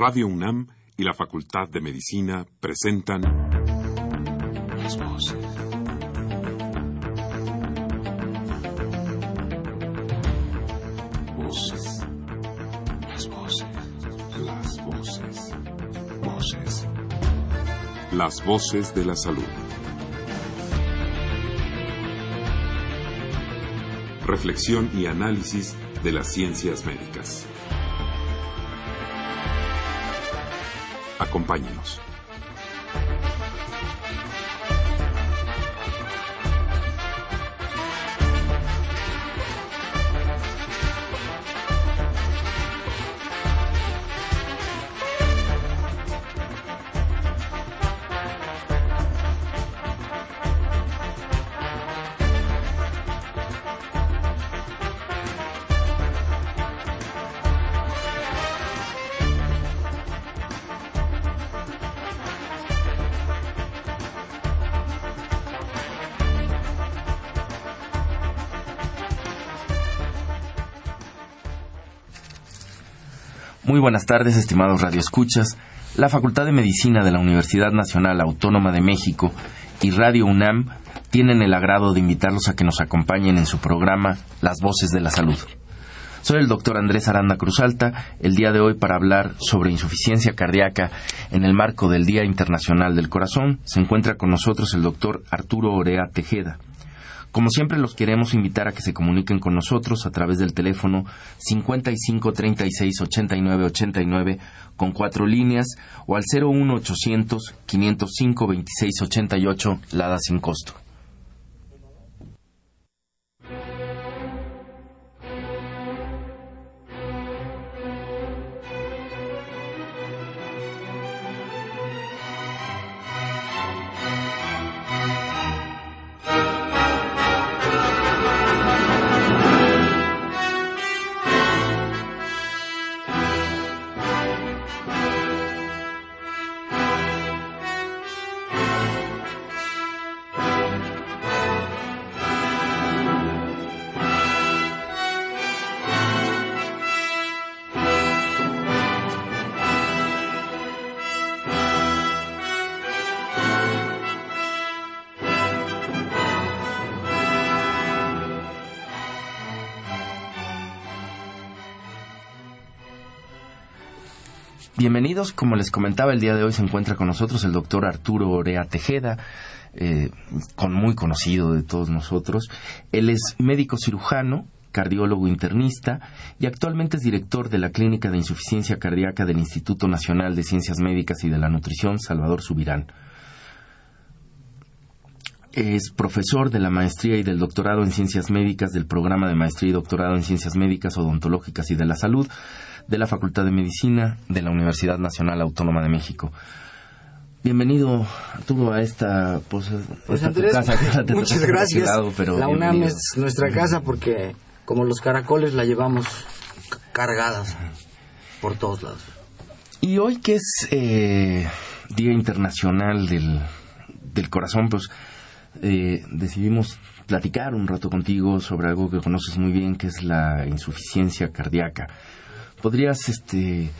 Radio UNAM y la Facultad de Medicina presentan Las voces. Voces. Las voces. Las voces. Voces. Las voces de la salud. Reflexión y análisis de las ciencias médicas. Acompáñenos. Muy buenas tardes, estimados radioescuchas. La Facultad de Medicina de la Universidad Nacional Autónoma de México y Radio UNAM tienen el agrado de invitarlos a que nos acompañen en su programa Las Voces de la Salud. Soy el doctor Andrés Aranda Cruzalta, el día de hoy para hablar sobre insuficiencia cardíaca en el marco del Día Internacional del Corazón. Se encuentra con nosotros el doctor Arturo Orea Tejeda. Como siempre, los queremos invitar a que se comuniquen con nosotros a través del teléfono 55 36 89 89 con cuatro líneas o al 01 800 505 26 88 Lada sin costo. Como les comentaba, el día de hoy se encuentra con nosotros el doctor Arturo Orea Tejeda, eh, con muy conocido de todos nosotros. Él es médico cirujano, cardiólogo internista y actualmente es director de la Clínica de Insuficiencia Cardíaca del Instituto Nacional de Ciencias Médicas y de la Nutrición, Salvador Subirán. Es profesor de la maestría y del doctorado en ciencias médicas del programa de maestría y doctorado en ciencias médicas odontológicas y de la salud de la Facultad de Medicina de la Universidad Nacional Autónoma de México. Bienvenido tú a esta, pues, Pues esta tu Andrés, casa. te muchas gracias. lado, pero la UNAM bienvenido. es nuestra casa porque como los caracoles la llevamos cargadas por todos lados. Y hoy que es eh, Día Internacional del, del Corazón, pues eh, decidimos platicar un rato contigo sobre algo que conoces muy bien, que es la insuficiencia cardíaca. ¿Podrías este,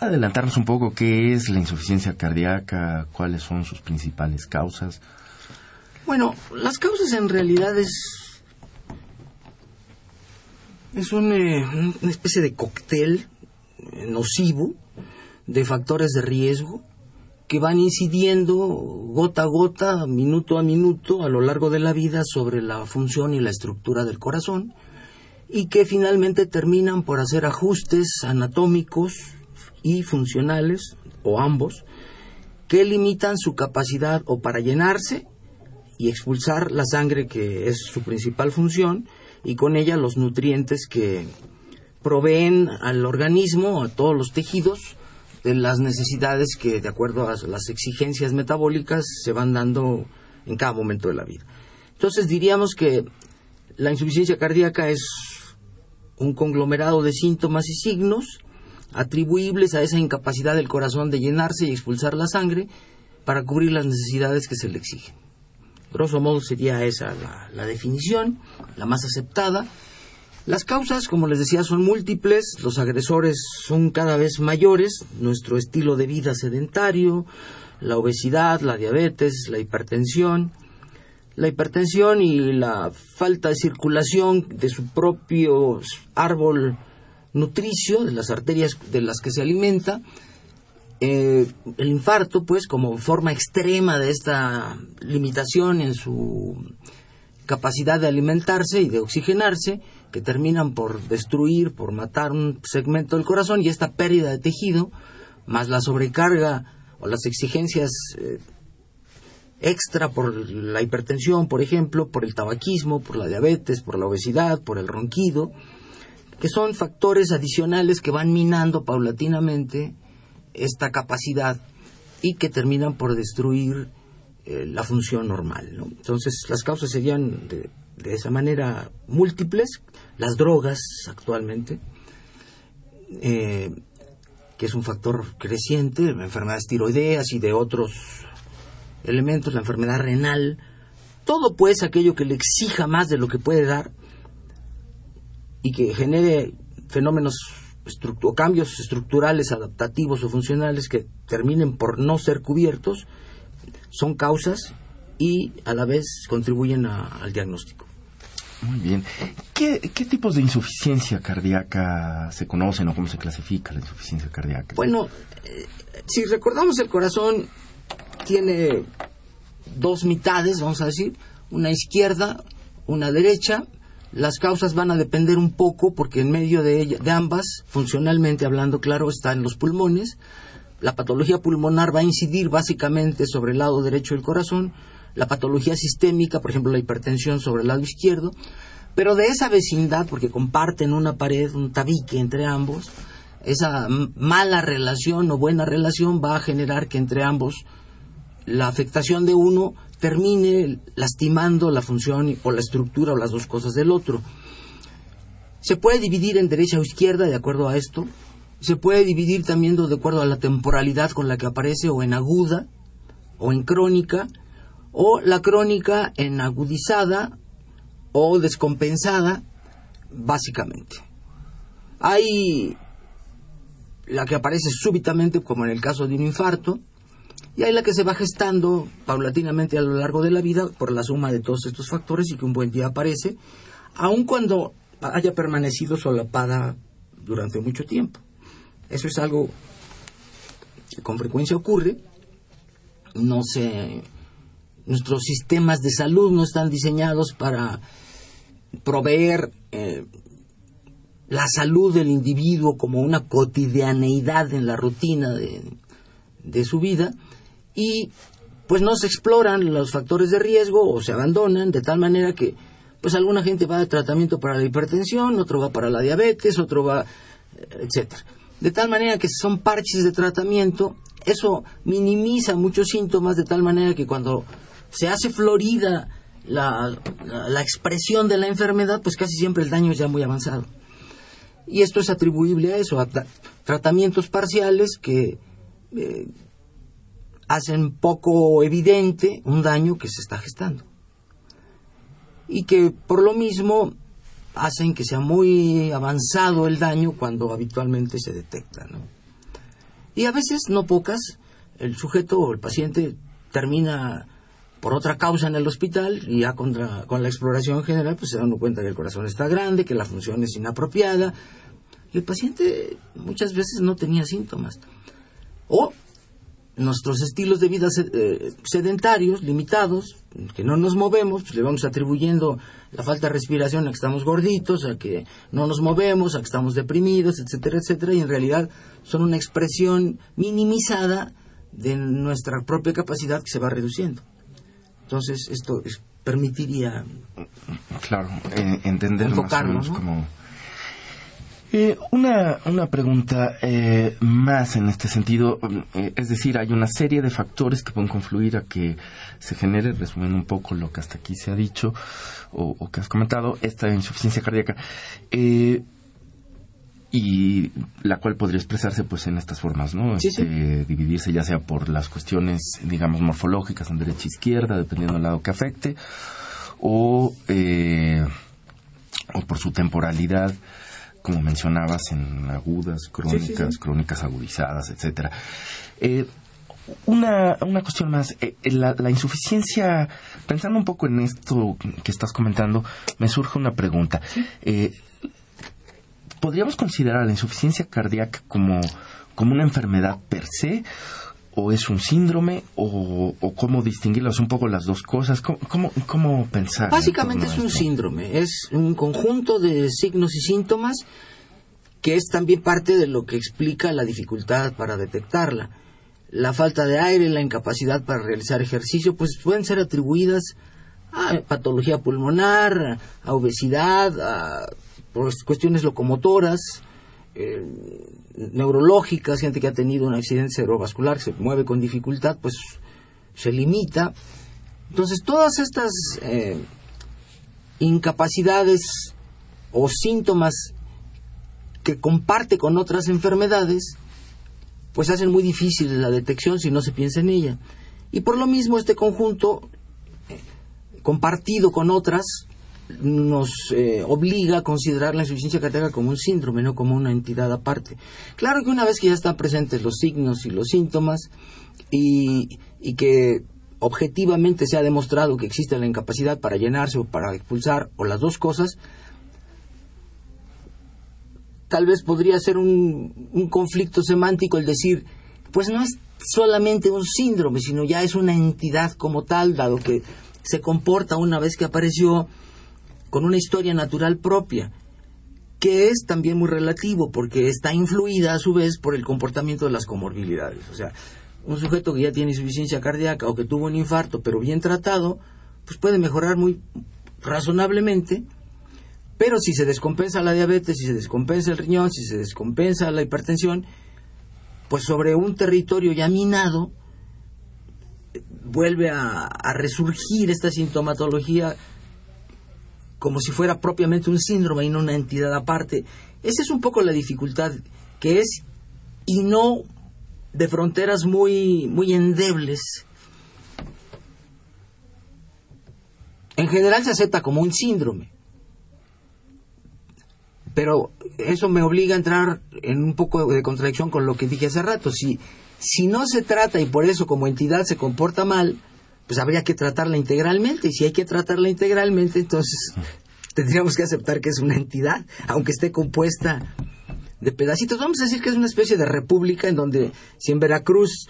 adelantarnos un poco qué es la insuficiencia cardíaca, cuáles son sus principales causas? Bueno, las causas en realidad es es un, eh, una especie de cóctel eh, nocivo de factores de riesgo que van incidiendo gota a gota, minuto a minuto, a lo largo de la vida sobre la función y la estructura del corazón y que finalmente terminan por hacer ajustes anatómicos y funcionales, o ambos, que limitan su capacidad o para llenarse y expulsar la sangre que es su principal función y con ella los nutrientes que proveen al organismo, a todos los tejidos, de las necesidades que de acuerdo a las exigencias metabólicas se van dando en cada momento de la vida. Entonces diríamos que la insuficiencia cardíaca es un conglomerado de síntomas y signos atribuibles a esa incapacidad del corazón de llenarse y expulsar la sangre para cubrir las necesidades que se le exigen. Grosso modo sería esa la, la definición, la más aceptada, Las causas, como les decía, son múltiples, los agresores son cada vez mayores, nuestro estilo de vida sedentario, la obesidad, la diabetes, la hipertensión, la hipertensión y la falta de circulación de su propio árbol nutricio, de las arterias de las que se alimenta, eh, el infarto, pues, como forma extrema de esta limitación en su capacidad de alimentarse y de oxigenarse, que terminan por destruir, por matar un segmento del corazón y esta pérdida de tejido, más la sobrecarga o las exigencias eh, extra por la hipertensión, por ejemplo, por el tabaquismo, por la diabetes, por la obesidad, por el ronquido, que son factores adicionales que van minando paulatinamente esta capacidad y que terminan por destruir eh, la función normal. Entonces, las causas serían de, esa manera múltiples, las drogas actualmente, eh, que es un factor creciente, enfermedades tiroideas y de otros elementos, la enfermedad renal, todo pues aquello que le exija más de lo que puede dar y que genere fenómenos o cambios estructurales, adaptativos o funcionales que terminen por no ser cubiertos, son causas y a la vez contribuyen al diagnóstico. Muy bien. ¿Qué, tipos de insuficiencia cardíaca se conocen o cómo se clasifica la insuficiencia cardíaca? Bueno, eh, si recordamos el corazón tiene dos mitades, vamos a decir, una izquierda, una derecha. Las causas van a depender un poco porque en medio de, ella, de ambas, funcionalmente hablando, claro, están los pulmones. La patología pulmonar va a incidir básicamente sobre el lado derecho del corazón la patología sistémica, por ejemplo la hipertensión sobre el lado izquierdo, pero de esa vecindad, porque comparten una pared, un tabique entre ambos, esa mala relación o buena relación va a generar que entre ambos la afectación de uno termine lastimando la función o la estructura o las dos cosas del otro. Se puede dividir en derecha o izquierda de acuerdo a esto. Se puede dividir también de acuerdo a la temporalidad con la que aparece o en aguda o en crónica o la crónica en agudizada o descompensada, básicamente. Hay la que aparece súbitamente, como en el caso de un infarto, y hay la que se va gestando paulatinamente a lo largo de la vida por la suma de todos estos factores y que un buen día aparece, aun cuando haya permanecido solapada durante mucho tiempo. Eso es algo que con frecuencia ocurre, no se nuestros sistemas de salud no están diseñados para proveer eh, la salud del individuo como una cotidianeidad en la rutina de, de su vida y pues no se exploran los factores de riesgo o se abandonan de tal manera que pues alguna gente va de tratamiento para la hipertensión, otro va para la diabetes, otro va, etcétera. De tal manera que son parches de tratamiento, eso minimiza muchos síntomas de tal manera que cuando se hace florida la, expresión de la enfermedad, pues casi siempre el daño es ya muy avanzado. Y esto es atribuible a eso, a tratamientos parciales que eh, hacen poco evidente un daño que se está gestando. Y que por lo mismo hacen que sea muy avanzado el daño cuando habitualmente se detecta. Y a veces, no pocas, el sujeto o el paciente termina por otra causa en el hospital y ya con la exploración general pues se dan cuenta que el corazón está grande, que la función es inapropiada y el paciente muchas veces no tenía síntomas. O nuestros estilos de vida eh, sedentarios, limitados, que no nos movemos, pues le vamos atribuyendo la falta de respiración a que estamos gorditos, a que no nos movemos, a que estamos deprimidos, etcétera, etcétera, y en realidad son una expresión minimizada de nuestra propia capacidad que se va reduciendo. Entonces, esto permitiría. Claro, entender más como. Eh, una, una pregunta eh, más en este sentido, eh, es decir, hay una serie de factores que pueden confluir a que se genere, resumiendo un poco lo que hasta aquí se ha dicho o, o que has comentado, esta insuficiencia cardíaca. Eh, y la cual podría expresarse pues en estas formas, ¿no? Este, dividirse ya sea por las cuestiones, digamos, morfológicas en derecha e izquierda, dependiendo del lado que afecte, o, eh, o por su temporalidad, como mencionabas, en agudas, crónicas, crónicas agudizadas, etcétera. Eh, una, una cuestión más, eh, la, la, insuficiencia, pensando un poco en esto que estás comentando, me surge una pregunta. Eh, ¿Podríamos considerar la insuficiencia cardíaca como, como una enfermedad per se? ¿O es un síndrome? ¿O, o cómo distinguirlas un poco las dos cosas? ¿Cómo, cómo, cómo pensar? Básicamente es un síndrome, es un conjunto de signos y síntomas que es también parte de lo que explica la dificultad para detectarla la falta de aire, la incapacidad para realizar ejercicio, pues pueden ser atribuidas a patología pulmonar, a obesidad, a pues, cuestiones locomotoras, eh, neurológicas, gente que ha tenido un accidente cerebrovascular, se mueve con dificultad, pues se limita. Entonces, todas estas eh, incapacidades o síntomas que comparte con otras enfermedades, pues hacen muy difícil la detección si no se piensa en ella. Y por lo mismo este conjunto, eh, compartido con otras, nos eh, obliga a considerar la insuficiencia cardíaca como un síndrome, no como una entidad aparte. Claro que una vez que ya están presentes los signos y los síntomas y, y que objetivamente se ha demostrado que existe la incapacidad para llenarse o para expulsar o las dos cosas, tal vez podría ser un, un conflicto semántico el decir, pues no es solamente un síndrome, sino ya es una entidad como tal, dado que se comporta una vez que apareció con una historia natural propia, que es también muy relativo, porque está influida a su vez por el comportamiento de las comorbilidades. O sea, un sujeto que ya tiene insuficiencia cardíaca o que tuvo un infarto, pero bien tratado, pues puede mejorar muy razonablemente pero si se descompensa la diabetes, si se descompensa el riñón, si se descompensa la hipertensión, pues sobre un territorio ya minado vuelve a, resurgir esta sintomatología como si fuera propiamente un síndrome y no una entidad aparte. Esa es un poco la dificultad que es y no de fronteras muy, muy endebles. En general se acepta como un síndrome, pero eso me obliga a entrar en un poco de contradicción con lo que dije hace rato. Si, si no se trata y por eso como entidad se comporta mal, pues habría que tratarla integralmente. Y si hay que tratarla integralmente, entonces tendríamos que aceptar que es una entidad, aunque esté compuesta de pedacitos. Vamos a decir que es una especie de república en donde si en Veracruz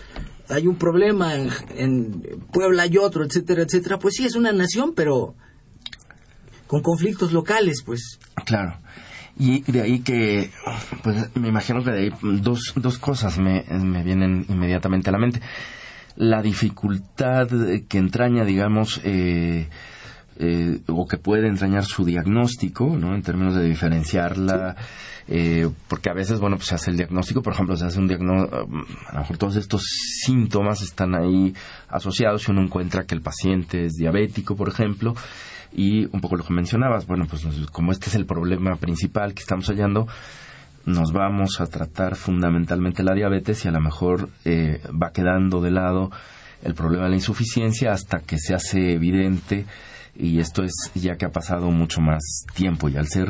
hay un problema, en, en Puebla hay otro, etcétera, etcétera, pues sí, es una nación, pero con conflictos locales, pues. Claro. Y de ahí que, pues me imagino que de ahí dos, dos cosas me, me vienen inmediatamente a la mente. La dificultad que entraña, digamos, eh, eh, o que puede entrañar su diagnóstico, ¿no? En términos de diferenciarla, eh, porque a veces, bueno, pues se hace el diagnóstico, por ejemplo, se hace un diagnóstico, a lo mejor todos estos síntomas están ahí asociados y uno encuentra que el paciente es diabético, por ejemplo, y un poco lo que mencionabas, bueno, pues como este es el problema principal que estamos hallando, nos vamos a tratar fundamentalmente la diabetes y a lo mejor eh, va quedando de lado el problema de la insuficiencia hasta que se hace evidente y esto es ya que ha pasado mucho más tiempo y al ser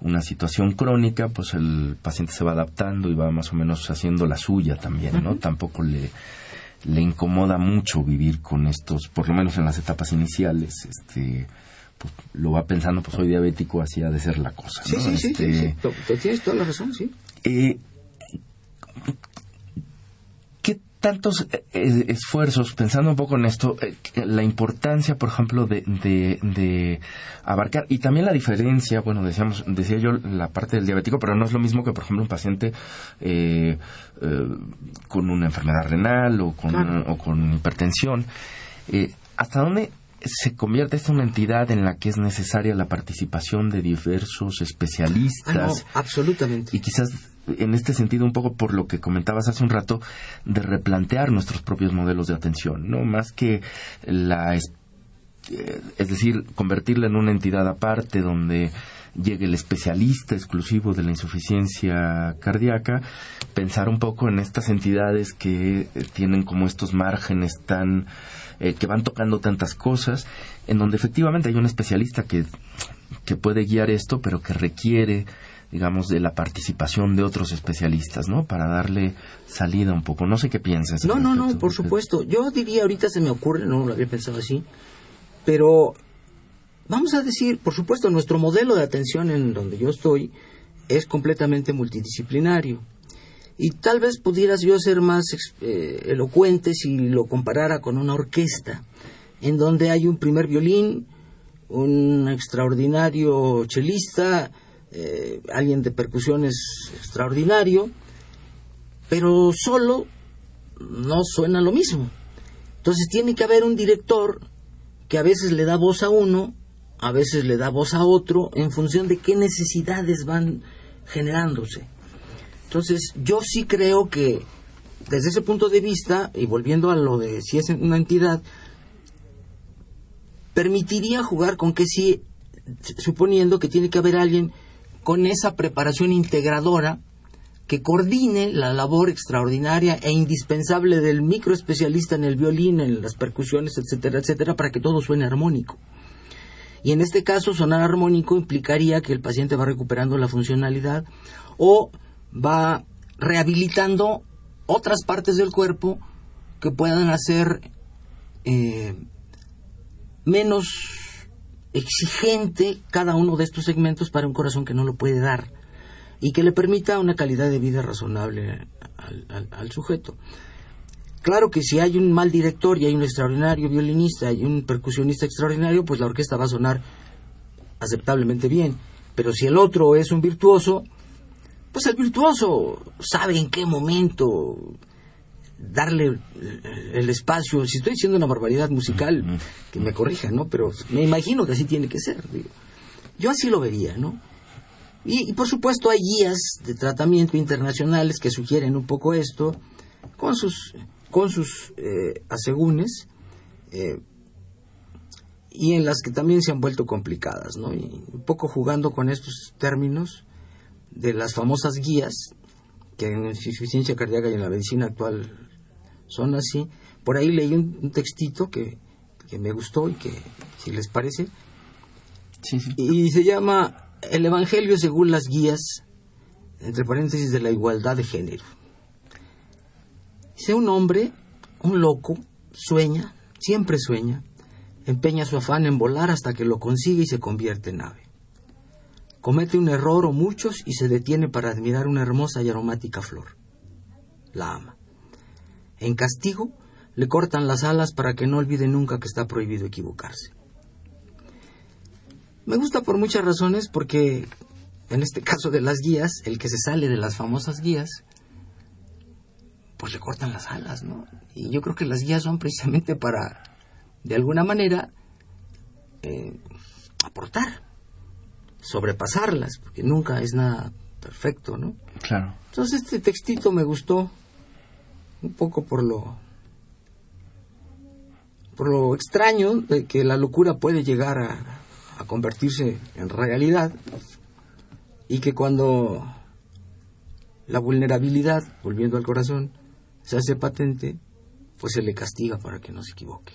una situación crónica, pues el paciente se va adaptando y va más o menos haciendo la suya también, ¿no? Tampoco le le incomoda mucho vivir con estos, por lo menos en las etapas iniciales, este, lo va pensando, pues soy diabético, así ha de ser la cosa. Sí, sí, sí, este, tienes toda la razón, sí. Eh, tantos eh, eh, esfuerzos, pensando un poco en esto, eh, la importancia, por ejemplo, de, de, abarcar, y también la diferencia, bueno, decíamos, decía yo la parte del diabético, pero no es lo mismo que, por ejemplo, un paciente con una enfermedad renal o con, o con hipertensión. ¿Hasta dónde se convierte en una entidad en la que es necesaria la participación de diversos especialistas? Ah, absolutamente. Y quizás en este sentido un poco por lo que comentabas hace un rato de replantear nuestros propios modelos de atención, no más que la eh, es decir, convertirla en una entidad aparte donde llegue el especialista exclusivo de la insuficiencia cardíaca, pensar un poco en estas entidades que tienen como estos márgenes tan eh, que van tocando tantas cosas, en donde efectivamente hay un especialista que que puede guiar esto, pero que requiere digamos, de la participación de otros especialistas, ¿no? Para darle salida un poco. No sé qué piensas. No, no, no, por supuesto. Yo diría, ahorita se me ocurre, no lo había pensado así, pero vamos a decir, por supuesto, nuestro modelo de atención en donde yo estoy es completamente multidisciplinario. Y tal vez pudieras yo ser más eh, elocuente si lo comparara con una orquesta, en donde hay un primer violín, un extraordinario chelista, eh, alguien de percusiones extraordinario, pero solo no suena lo mismo. Entonces tiene que haber un director que a veces le da voz a uno, a veces le da voz a otro, en función de qué necesidades van generándose. Entonces yo sí creo que desde ese punto de vista, y volviendo a lo de si es una entidad, permitiría jugar con que sí, suponiendo que tiene que haber alguien con esa preparación integradora que coordine la labor extraordinaria e indispensable del microespecialista en el violín, en las percusiones, etcétera, etcétera, para que todo suene armónico. Y en este caso, sonar armónico implicaría que el paciente va recuperando la funcionalidad o va rehabilitando otras partes del cuerpo que puedan hacer eh, menos exigente cada uno de estos segmentos para un corazón que no lo puede dar y que le permita una calidad de vida razonable al, sujeto. Claro que si hay un mal director y hay un extraordinario violinista y un percusionista extraordinario, pues la orquesta va a sonar aceptablemente bien. Pero si el otro es un virtuoso, pues el virtuoso sabe en qué momento darle el espacio. Si estoy diciendo una barbaridad musical, que me corrija, ¿no? Pero me imagino que así tiene que ser. Yo así lo vería, ¿no? Y, por supuesto hay guías de tratamiento internacionales que sugieren un poco esto, con sus, con sus eh, asegúnes, eh, y en las que también se han vuelto complicadas, ¿no? Y un poco jugando con estos términos de las famosas guías, que en la insuficiencia cardíaca y en la medicina actual son así. Por ahí leí un, textito que, me gustó y que, si les parece, y se llama El Evangelio según las guías, entre paréntesis, de la igualdad de género. Dice un hombre, un loco, sueña, siempre sueña, empeña su afán en volar hasta que lo consigue y se convierte en ave. Comete un error o muchos y se detiene para admirar una hermosa y aromática flor. La ama. En castigo, le cortan las alas para que no olvide nunca que está prohibido equivocarse. Me gusta por muchas razones porque en este caso de las guías, el que se sale de las famosas guías, pues le cortan las alas, ¿no? Y yo creo que las guías son precisamente para, de alguna manera, eh, aportar, sobrepasarlas, porque nunca es nada perfecto, ¿no? Claro. Entonces este textito me gustó, un poco por lo por lo extraño de que la locura puede llegar a, a convertirse en realidad y que cuando la vulnerabilidad, volviendo al corazón, se hace patente, pues se le castiga para que no se equivoque.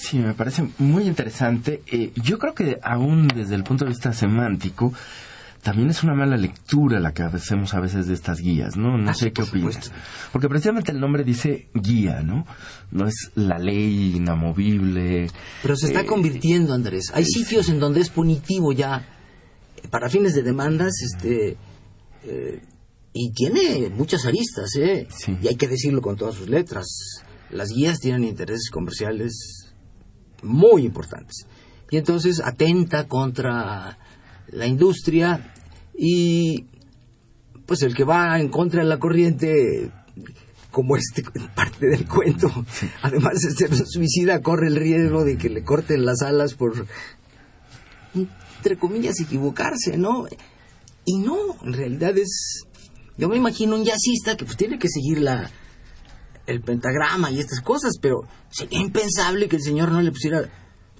Sí, me parece muy interesante. Eh, yo creo que aún desde el punto de vista semántico, también es una mala lectura la que hacemos a veces de estas guías, ¿no? No ah, sé qué opinas. Porque precisamente el nombre dice guía, ¿no? No es la ley inamovible. Pero se está eh, convirtiendo, Andrés. Hay sitios en donde es punitivo ya eh, para fines de demandas, este, eh, y tiene muchas aristas, ¿eh? Y hay que decirlo con todas sus letras. Las guías tienen intereses comerciales muy importantes. Y entonces atenta contra la industria y pues el que va en contra de la corriente como este parte del cuento, además de ser suicida, corre el riesgo de que le corten las alas por, entre comillas, equivocarse, ¿no? Y no, en realidad es, yo me imagino un jazzista que pues tiene que seguir la, el pentagrama y estas cosas, pero sería impensable que el señor no le pusiera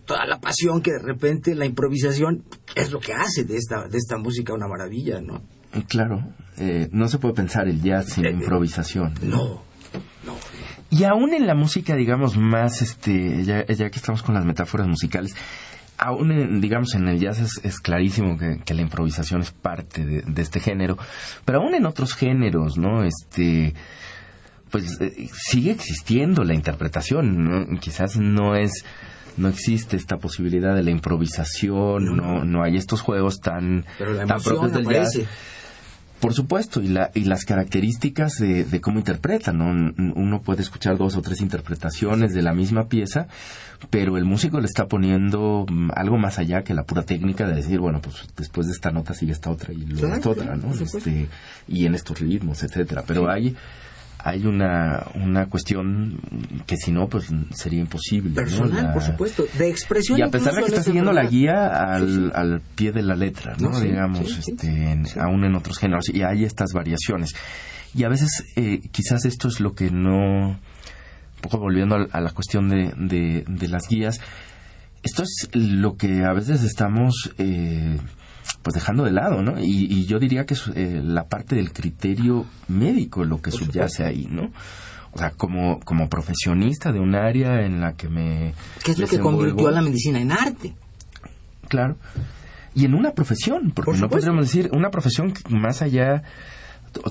toda la pasión que de repente la improvisación es lo que hace de esta, de esta música una maravilla, ¿no? Claro, eh, no se puede pensar el jazz sin eh, improvisación. No, no. Y aún en la música, digamos, más, este, ya, ya que estamos con las metáforas musicales, aún, digamos, en el jazz es, clarísimo que, la improvisación es parte de, este género, pero aún en otros géneros, ¿no? Este, pues eh, sigue existiendo la interpretación, quizás no es no existe esta posibilidad de la improvisación, no, no hay estos juegos tan, tan propios del jazz. Por supuesto, y, la, y las características de, de cómo interpretan. ¿no? Uno puede escuchar dos o tres interpretaciones de la misma pieza, pero el músico le está poniendo mm, algo más allá que la pura técnica de decir, bueno, pues después de esta nota sigue esta otra y luego esta otra, ¿no? Este, y en estos ritmos, etcétera. Pero hay hay una, una cuestión que si no, pues sería imposible. Personal, por supuesto, de expresión. Y a pesar de que está siguiendo la guía al, al pie de la letra, ¿no? Digamos, este, aún en otros géneros. Y hay estas variaciones. Y a veces, eh, quizás esto es lo que no. Un poco volviendo a, la cuestión de, de, de las guías, esto es lo que a veces estamos. Eh, pues dejando de lado, ¿no? Y, yo diría que es eh, la parte del criterio médico lo que subyace ahí, ¿no? O sea, como, como profesionista de un área en la que me... ¿Qué es lo que convirtió a la medicina en arte? Claro. Y en una profesión, porque no podríamos decir una profesión más allá...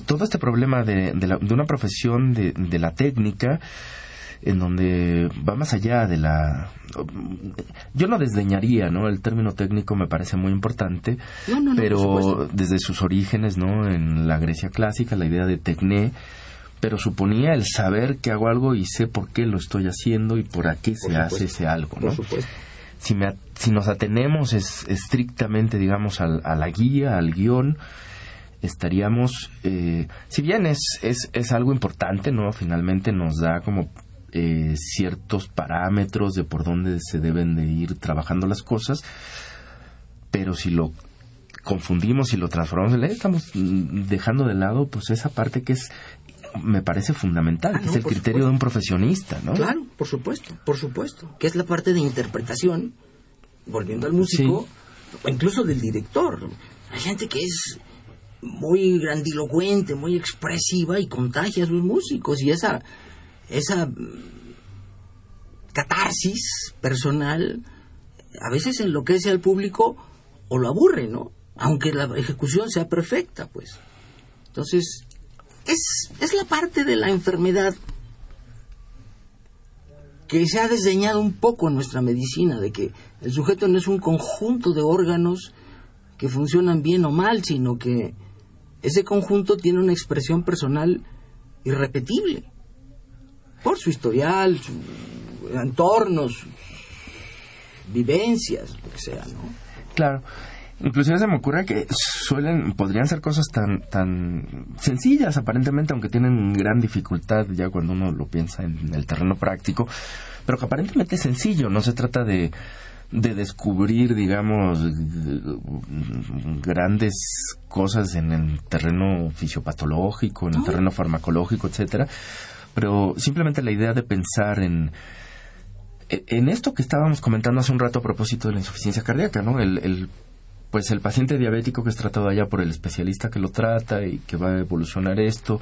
Todo este problema de, de, de una profesión de, de la técnica en donde va más allá de la... Yo no desdeñaría, ¿no? El término técnico me parece muy importante, pero desde sus orígenes, ¿no? En la Grecia clásica, la idea de tecné, pero suponía el saber que hago algo y sé por qué lo estoy haciendo y por qué se hace ese algo, ¿no? Si, me, si nos atenemos es, estrictamente, digamos, al, a la guía, al guion, estaríamos, eh, si bien es, es, es algo importante, ¿no? Finalmente nos da como eh, ciertos parámetros de por dónde se deben de ir trabajando las cosas, pero si lo confundimos y lo transformamos en estamos dejando de lado pues esa parte que es me parece fundamental, ah, que es el criterio de un profesionista, ¿no? Claro, por supuesto, por supuesto, que es la parte de interpretación, volviendo al músico, o incluso del director. Hay gente que es muy grandilocuente, muy expresiva y contagia a sus músicos y esa esa catarsis personal a veces enloquece al público o lo aburre, ¿no? Aunque la ejecución sea perfecta, pues. Entonces, es, es la parte de la enfermedad que se ha desdeñado un poco en nuestra medicina, de que el sujeto no es un conjunto de órganos que funcionan bien o mal, sino que ese conjunto tiene una expresión personal irrepetible por su historial, su entorno, sus vivencias, lo que sea, ¿no? Claro. Inclusive se me ocurre que suelen, podrían ser cosas tan, tan sencillas aparentemente, aunque tienen gran dificultad ya cuando uno lo piensa en el terreno práctico, pero que aparentemente es sencillo, no se trata de, de descubrir, digamos, grandes cosas en el terreno fisiopatológico, en el terreno farmacológico, etcétera, pero simplemente la idea de pensar en, en esto que estábamos comentando hace un rato a propósito de la insuficiencia cardíaca, ¿no? El, pues el paciente diabético que es tratado allá por el especialista que lo trata y que va a evolucionar esto,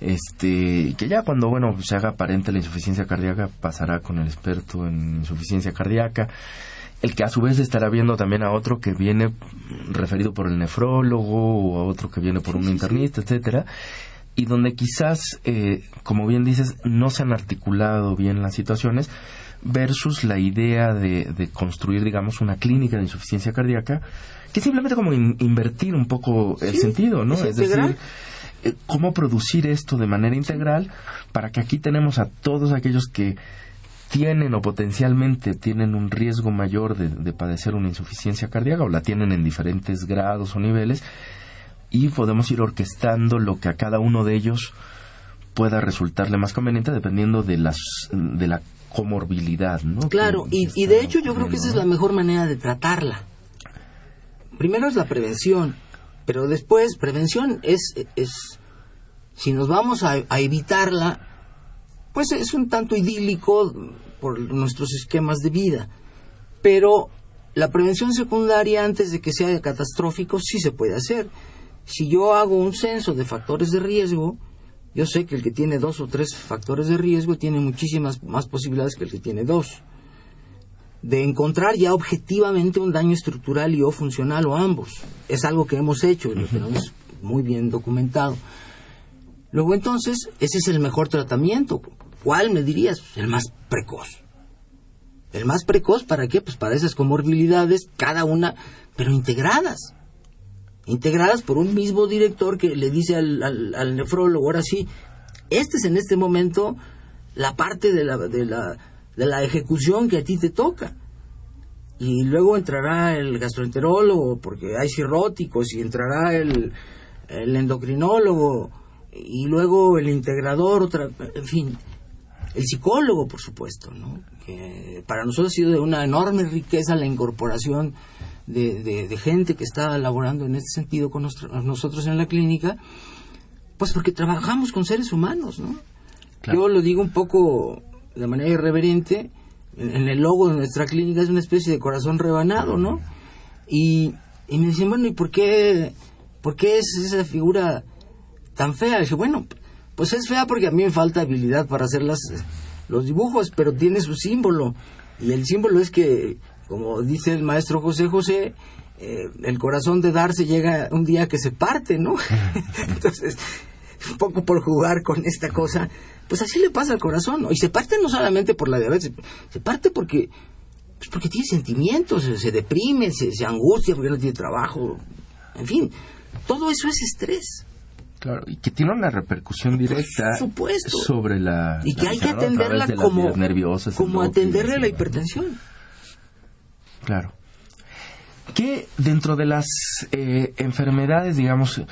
este, que ya cuando, bueno, se haga aparente la insuficiencia cardíaca pasará con el experto en insuficiencia cardíaca, el que a su vez estará viendo también a otro que viene referido por el nefrólogo o a otro que viene por un internista, etcétera, y donde quizás, eh, como bien dices, no se han articulado bien las situaciones versus la idea de, construir, digamos, una clínica de insuficiencia cardíaca, que es simplemente como invertir un poco el sentido, ¿no? Es, decir, eh, cómo producir esto de manera integral para que aquí tenemos a todos aquellos que tienen o potencialmente tienen un riesgo mayor de padecer una insuficiencia cardíaca o la tienen en diferentes grados o niveles y podemos ir orquestando lo que a cada uno de ellos pueda resultarle más conveniente dependiendo de las de la comorbilidad, ¿no? Claro, y, y, de hecho yo creo que esa es la mejor manera de tratarla. Primero es la prevención, pero después prevención es, es si nos vamos a, a evitarla, pues es un tanto idílico por nuestros esquemas de vida. Pero la prevención secundaria antes de que sea catastrófico sí se puede hacer si yo hago un censo de factores de riesgo, yo sé que el que tiene dos o tres factores de riesgo tiene muchísimas más posibilidades que el que tiene dos. de encontrar ya objetivamente un daño estructural y o funcional o ambos. Es algo que hemos hecho y lo tenemos muy bien documentado. Luego entonces, ese es el mejor tratamiento. ¿Cuál me dirías? El más precoz. El más precoz, ¿para qué? Pues para esas comorbilidades, cada una, pero integradas. Integradas por un mismo director que le dice al, al nefrólogo, ahora sí, este es en este momento la parte de la, de la, de la ejecución que a ti te toca. Y luego entrará el gastroenterólogo, porque hay cirróticos, y entrará el, el endocrinólogo, y luego el integrador, otra, en fin, el psicólogo, por supuesto, ¿no? Que para nosotros ha sido de una enorme riqueza la incorporación de, de, gente que está laborando en este sentido con nosotros en la clínica, pues porque trabajamos con seres humanos, ¿no? Yo lo digo un poco de manera irreverente, en el logo de nuestra clínica es una especie de corazón rebanado, ¿no? Y, y me dicen, bueno, ¿y por qué, por qué es esa figura tan fea? Y dije, bueno, pues es fea porque a mí me falta habilidad para hacer las, los dibujos, pero tiene su símbolo. Y el símbolo es que, como dice el maestro José José, eh, el corazón de darse llega un día que se parte, ¿no? Entonces, un poco por jugar con esta cosa, pues así le pasa al corazón, ¿no? Y se parte no solamente por la diabetes, se parte porque, pues porque tiene sentimientos, se, deprime, se, se, angustia porque no tiene trabajo, en fin, todo eso es estrés. Claro, y que tiene una repercusión directa sobre la... Y que hay que atenderla como, como atenderle a la hipertensión. Claro. ¿Qué dentro de las eh, enfermedades, digamos,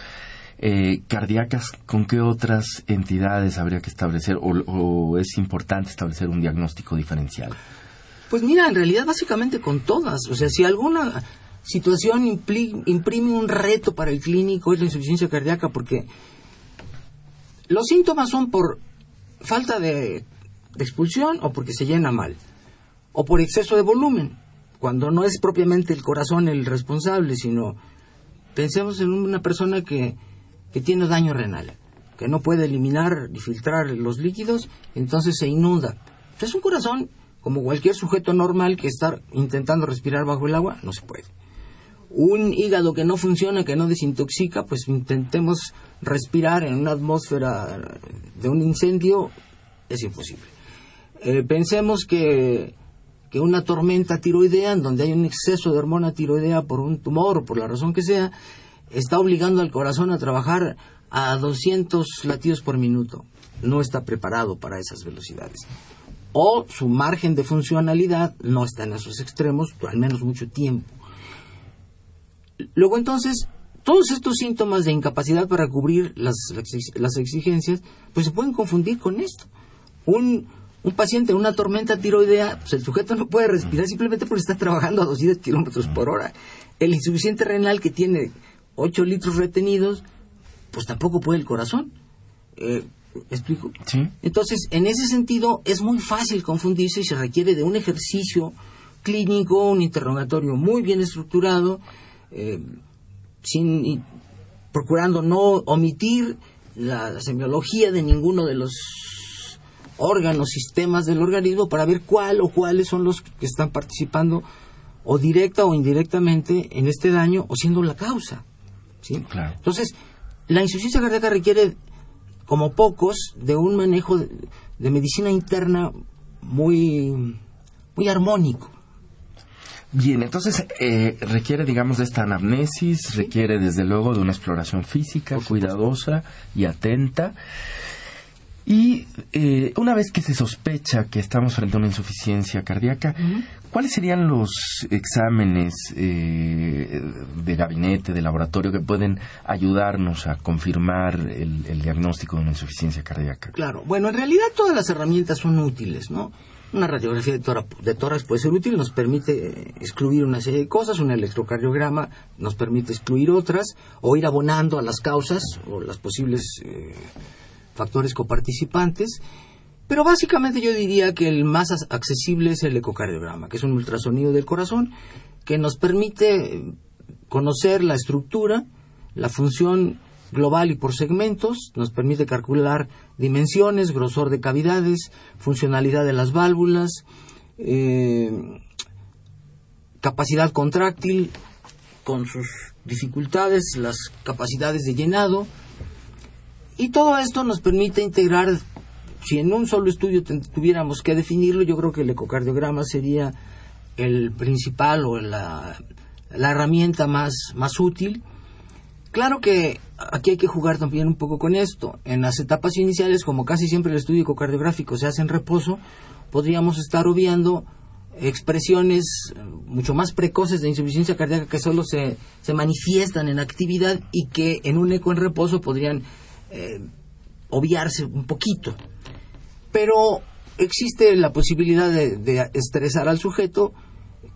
eh, cardíacas, ¿con qué otras entidades habría que establecer o, es importante establecer un diagnóstico diferencial? Pues mira, en realidad básicamente con todas. O sea, si alguna situación imprime un reto para el clínico es la insuficiencia cardíaca porque los síntomas son por falta de expulsión o porque se llena mal o por exceso de volumen, cuando no es propiamente el corazón el responsable, sino pensemos en una persona que que tiene daño renal, que no puede eliminar ni filtrar los líquidos, entonces se inunda. Es un corazón, como cualquier sujeto normal que está intentando respirar bajo el agua, no se puede. Un hígado que no funciona, que no desintoxica, pues intentemos respirar en una atmósfera de un incendio, es imposible. Eh, pensemos que, que una tormenta tiroidea, en donde hay un exceso de hormona tiroidea por un tumor por la razón que sea, está obligando al corazón a trabajar a 200 latidos por minuto. No está preparado para esas velocidades. O su margen de funcionalidad no está en esos extremos, al menos mucho tiempo. Luego entonces, todos estos síntomas de incapacidad para cubrir las, las exigencias, pues se pueden confundir con esto. Un, un paciente, una tormenta tiroidea, pues el sujeto no puede respirar simplemente porque está trabajando a 200 kilómetros por hora. El insuficiente renal que tiene 8 litros retenidos, pues tampoco puede el corazón. Eh, ¿Explico? Sí. Entonces, en ese sentido, es muy fácil confundirse y se requiere de un ejercicio clínico, un interrogatorio muy bien estructurado, eh, sin, procurando no omitir la semiología de ninguno de los órganos, sistemas del organismo para ver cuál o cuáles son los que están participando o directa o indirectamente en este daño o siendo la causa. Entonces, la insuficiencia cardíaca requiere, como pocos, de un manejo de, medicina interna muy, muy armónico. Bien, entonces eh, requiere, digamos, de esta anamnesis, requiere desde luego de una exploración física cuidadosa y atenta. Y eh, una vez que se sospecha que estamos frente a una insuficiencia cardíaca, ¿cuáles serían los exámenes eh, de gabinete, de laboratorio que pueden ayudarnos a confirmar el, diagnóstico de una insuficiencia cardíaca? Claro, bueno, en realidad todas las herramientas son útiles, ¿no? Una radiografía de, de tórax puede ser útil, nos permite eh, excluir una serie de cosas, un electrocardiograma nos permite excluir otras, o ir abonando a las causas o las posibles factores coparticipantes, pero básicamente yo diría que el más accesible es el ecocardiograma, que es un ultrasonido del corazón que nos permite conocer la estructura, la función global y por segmentos, nos permite calcular dimensiones, grosor de cavidades, funcionalidad de las válvulas, eh, capacidad contráctil con sus dificultades, las capacidades de llenado, y todo esto nos permite integrar, si en un solo estudio tuviéramos que definirlo, yo creo que el ecocardiograma sería el principal o la, la herramienta más, más útil. Claro que aquí hay que jugar también un poco con esto. En las etapas iniciales, como casi siempre el estudio ecocardiográfico se hace en reposo, podríamos estar obviando expresiones mucho más precoces de insuficiencia cardíaca que solo se, se manifiestan en actividad y que en un eco en reposo podrían eh, obviarse un poquito. Pero existe la posibilidad de, estresar al sujeto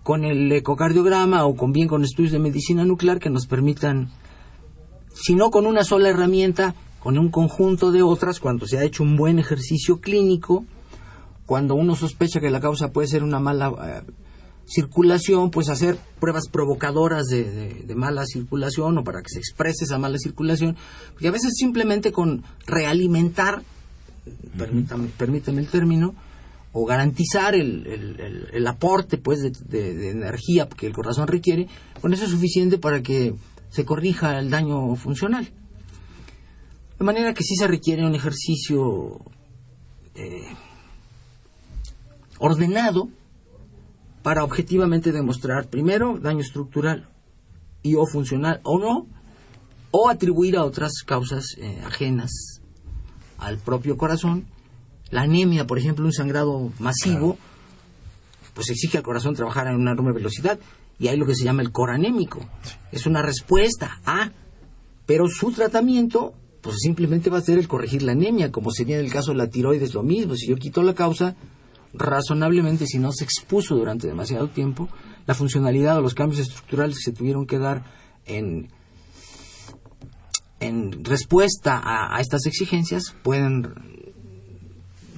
con el ecocardiograma o con bien con estudios de medicina nuclear que nos permitan, si no con una sola herramienta, con un conjunto de otras, cuando se ha hecho un buen ejercicio clínico, cuando uno sospecha que la causa puede ser una mala eh, circulación, pues hacer pruebas provocadoras de, mala circulación o para que se exprese esa mala circulación, porque a veces simplemente con realimentar, permítame, el término, o garantizar el, el, aporte pues de, energía que el corazón requiere, con eso es suficiente para que se corrija el daño funcional. De manera que sí se requiere un ejercicio eh, ordenado para objetivamente demostrar, primero, daño estructural y o funcional o no, o atribuir a otras causas eh, ajenas al propio corazón. La anemia, por ejemplo, un sangrado masivo, pues exige al corazón trabajar a una enorme velocidad y hay lo que se llama el coranémico. Es una respuesta a, pero su tratamiento pues simplemente va a ser el corregir la anemia, como sería en el caso de la tiroides lo mismo. Si yo quito la causa, razonablemente, si no se expuso durante demasiado tiempo, la funcionalidad o los cambios estructurales que se tuvieron que dar en, en respuesta a, estas exigencias pueden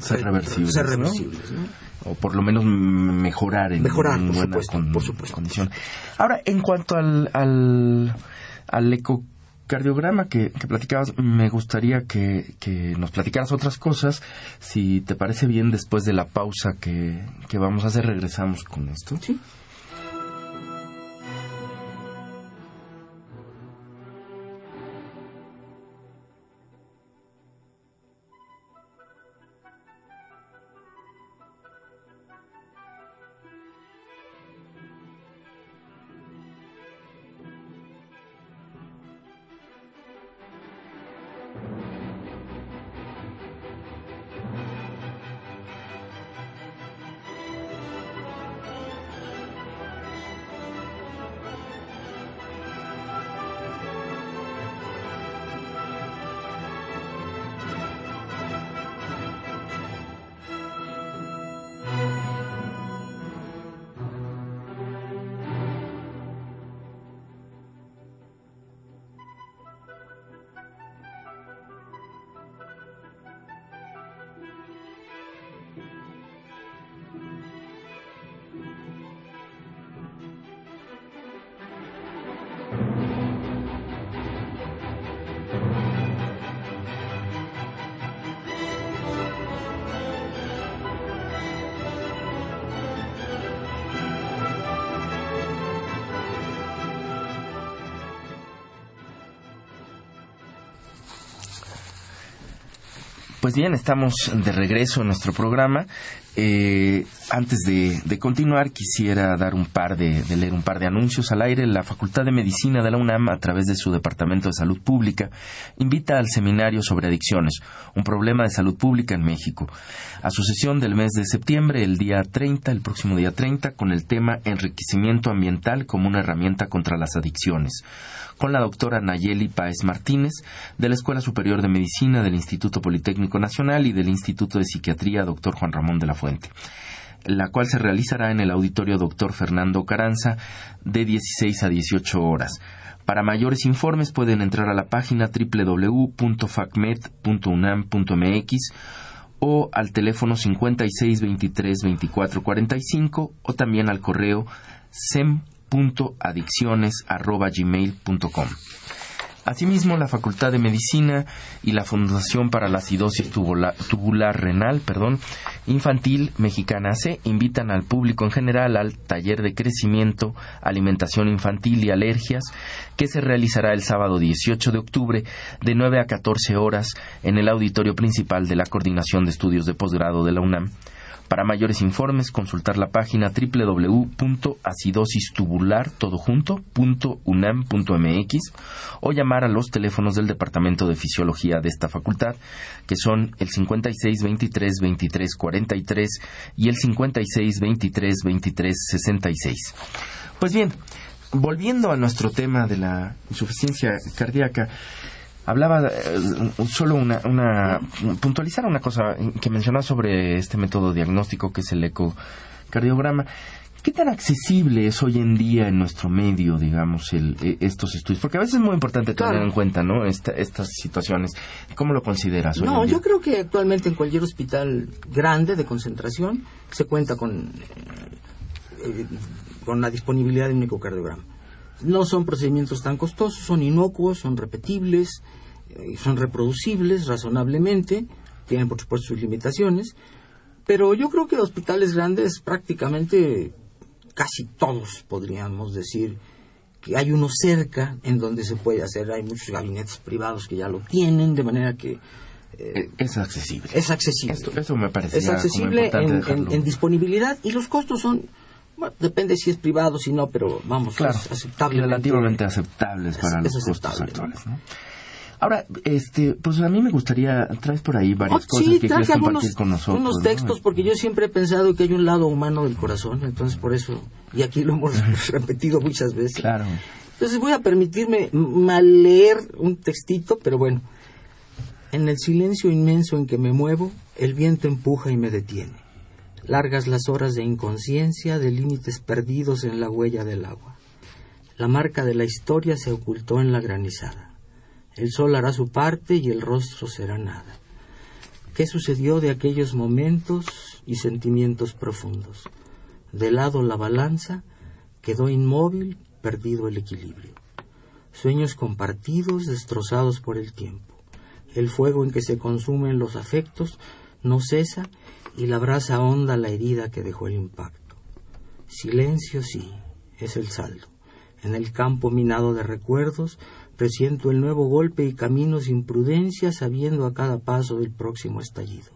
ser reversibles. O por lo menos mejorar en, mejorar, por, supuesto, por supuesto. condición. Ahora, en cuanto al, al, al eco cardiograma que, que platicabas, me gustaría que, que, nos platicaras otras cosas. Si te parece bien, después de la pausa que, que vamos a hacer, regresamos con esto. Sí. Pues bien, estamos de regreso en nuestro programa. Eh, antes de, continuar, quisiera dar un par de, leer un par de anuncios al aire. La Facultad de Medicina de la UNAM, a través de su Departamento de Salud Pública, invita al seminario sobre adicciones, un problema de salud pública en México, a su sesión del mes de septiembre, el día 30, el próximo día 30, con el tema Enriquecimiento ambiental como una herramienta contra las adicciones con la doctora Nayeli Páez Martínez de la Escuela Superior de Medicina del Instituto Politécnico Nacional y del Instituto de Psiquiatría Dr. Juan Ramón de la Fuente la cual se realizará en el auditorio Dr. Fernando Caranza de 16 a 18 horas. Para mayores informes pueden entrar a la página www.facmed.unam.mx o al teléfono 56 23 24 45 o también al correo sem adicciones.gmail.com. Asimismo, la Facultad de Medicina y la Fundación para la Acidosis Tubular, Renal perdón, Infantil Mexicana C invitan al público en general al taller de crecimiento, alimentación infantil y alergias que se realizará el sábado 18 de octubre de 9 a 14 horas en el auditorio principal de la Coordinación de Estudios de Posgrado de la UNAM. Para mayores informes, consultar la página www.acidosistubular.unam.mx o llamar a los teléfonos del Departamento de Fisiología de esta facultad, que son el 56 23 23 43 y el 56 23 23 66. Pues bien, volviendo a nuestro tema de la insuficiencia cardíaca, hablaba eh, solo una, una puntualizar una cosa que mencionaba sobre este método diagnóstico que es el ecocardiograma. ¿Qué tan accesible es hoy en día en nuestro medio, digamos, el, e, estos estudios? Porque a veces es muy importante tener en cuenta, ¿no? estas situaciones. ¿Cómo lo consideras? Hoy no, en día? yo creo que actualmente en cualquier hospital grande de concentración se cuenta con, eh, eh, con la disponibilidad de un ecocardiograma. No son procedimientos tan costosos, son inocuos, son repetibles, eh, son reproducibles razonablemente, tienen por supuesto sus limitaciones, pero yo creo que hospitales grandes prácticamente casi todos podríamos decir que hay uno cerca en donde se puede hacer, hay muchos gabinetes privados que ya lo tienen, de manera que Eh, es accesible. es accesible. Esto, eso me parece es accesible en, en- en disponibilidad y los costos son, bueno, depende si es privado, si no, pero vamos, claro, es aceptable. relativamente aceptables para Es- los es costos aceptable, actuales. ¿no? Ahora, este, pues a mí me gustaría, traes por ahí varias Oh, cosas sí, que quieres algunos compartir con nosotros. unos ¿no? textos porque yo siempre he pensado que hay un lado humano del corazón, entonces por eso, y aquí lo hemos repetido muchas veces. Claro. Entonces voy a permitirme mal leer un textito, pero bueno. En el silencio inmenso en que me muevo, el viento empuja y me detiene. Largas las horas de inconsciencia, de límites perdidos en la huella del agua. La marca de la historia se ocultó en la granizada. El sol hará su parte y el rostro será nada. ¿Qué sucedió de aquellos momentos y sentimientos profundos? De lado la balanza, quedó inmóvil, perdido el equilibrio. Sueños compartidos, destrozados por el tiempo. El fuego en que se consumen los afectos no cesa y la brasa honda la herida que dejó el impacto. Silencio, sí, es el saldo. En el campo minado de recuerdos, presiento el nuevo golpe y camino sin prudencia, sabiendo a cada paso del próximo estallido.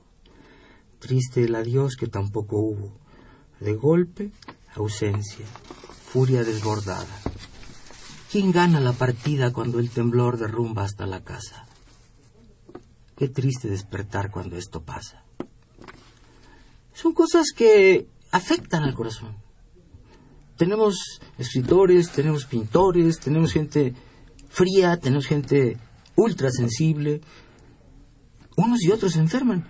Triste el adiós que tampoco hubo. De golpe, ausencia, furia desbordada. ¿Quién gana la partida cuando el temblor derrumba hasta la casa? Qué triste despertar cuando esto pasa. Son cosas que afectan al corazón. Tenemos escritores, tenemos pintores, tenemos gente fría, tenemos gente ultra sensible. Unos y otros se enferman.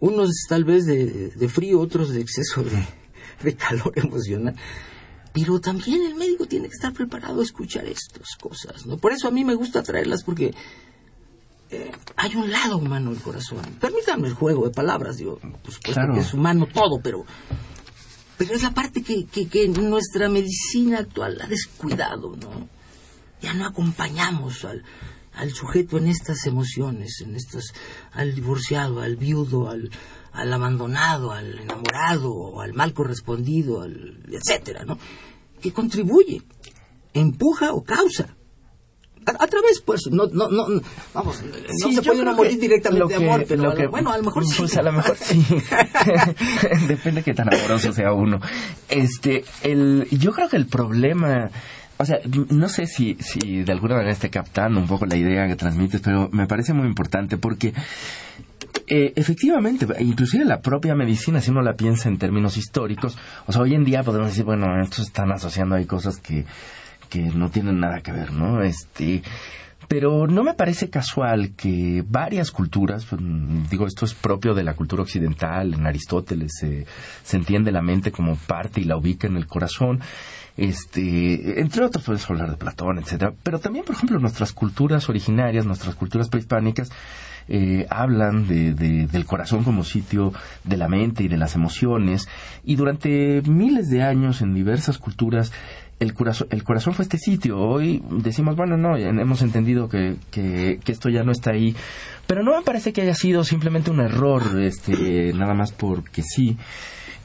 Unos tal vez de, de frío, otros de exceso de, de calor emocional. Pero también el médico tiene que estar preparado a escuchar estas cosas, ¿no? Por eso a mí me gusta traerlas porque eh, hay un lado humano del corazón. Permítanme el juego de palabras, digo, por supuesto Claro. que es humano todo, pero pero es la parte que, que, que nuestra medicina actual ha descuidado, ¿no? Ya no acompañamos al, al sujeto en estas emociones, en estas, al divorciado, al viudo, al, al abandonado, al enamorado, o al mal correspondido, al, etcétera, ¿no? Que contribuye, empuja o causa. A, a través, pues, no, no, no, vamos, no Sí, se puede uno morir directamente de amor, pero a que- bueno, a lo mejor sí. Pues a lo mejor sí. Depende de qué tan amoroso sea uno. Este, el, yo creo que el problema, o sea, no sé si, si de alguna manera esté captando un poco la idea que transmites, pero me parece muy importante porque eh, efectivamente, inclusive la propia medicina, si uno la piensa en términos históricos, o sea, hoy en día podemos decir, bueno, estos están asociando ahí cosas que, que no tienen nada que ver, ¿no? Este, pero no me parece casual que varias culturas, pues, digo, esto es propio de la cultura occidental, en Aristóteles se entiende la mente como parte y la ubica en el corazón, este, entre otros puedes hablar de Platón, etcétera, pero también, por ejemplo, nuestras culturas originarias, nuestras culturas prehispánicas, eh, hablan de, de- del corazón como sitio de la mente y de las emociones, y durante miles de años en diversas culturas el corazón, el corazón fue este sitio. Hoy decimos, bueno, no, hemos entendido que, que, esto ya no está ahí. Pero no me parece que haya sido simplemente un error, este, nada más porque sí.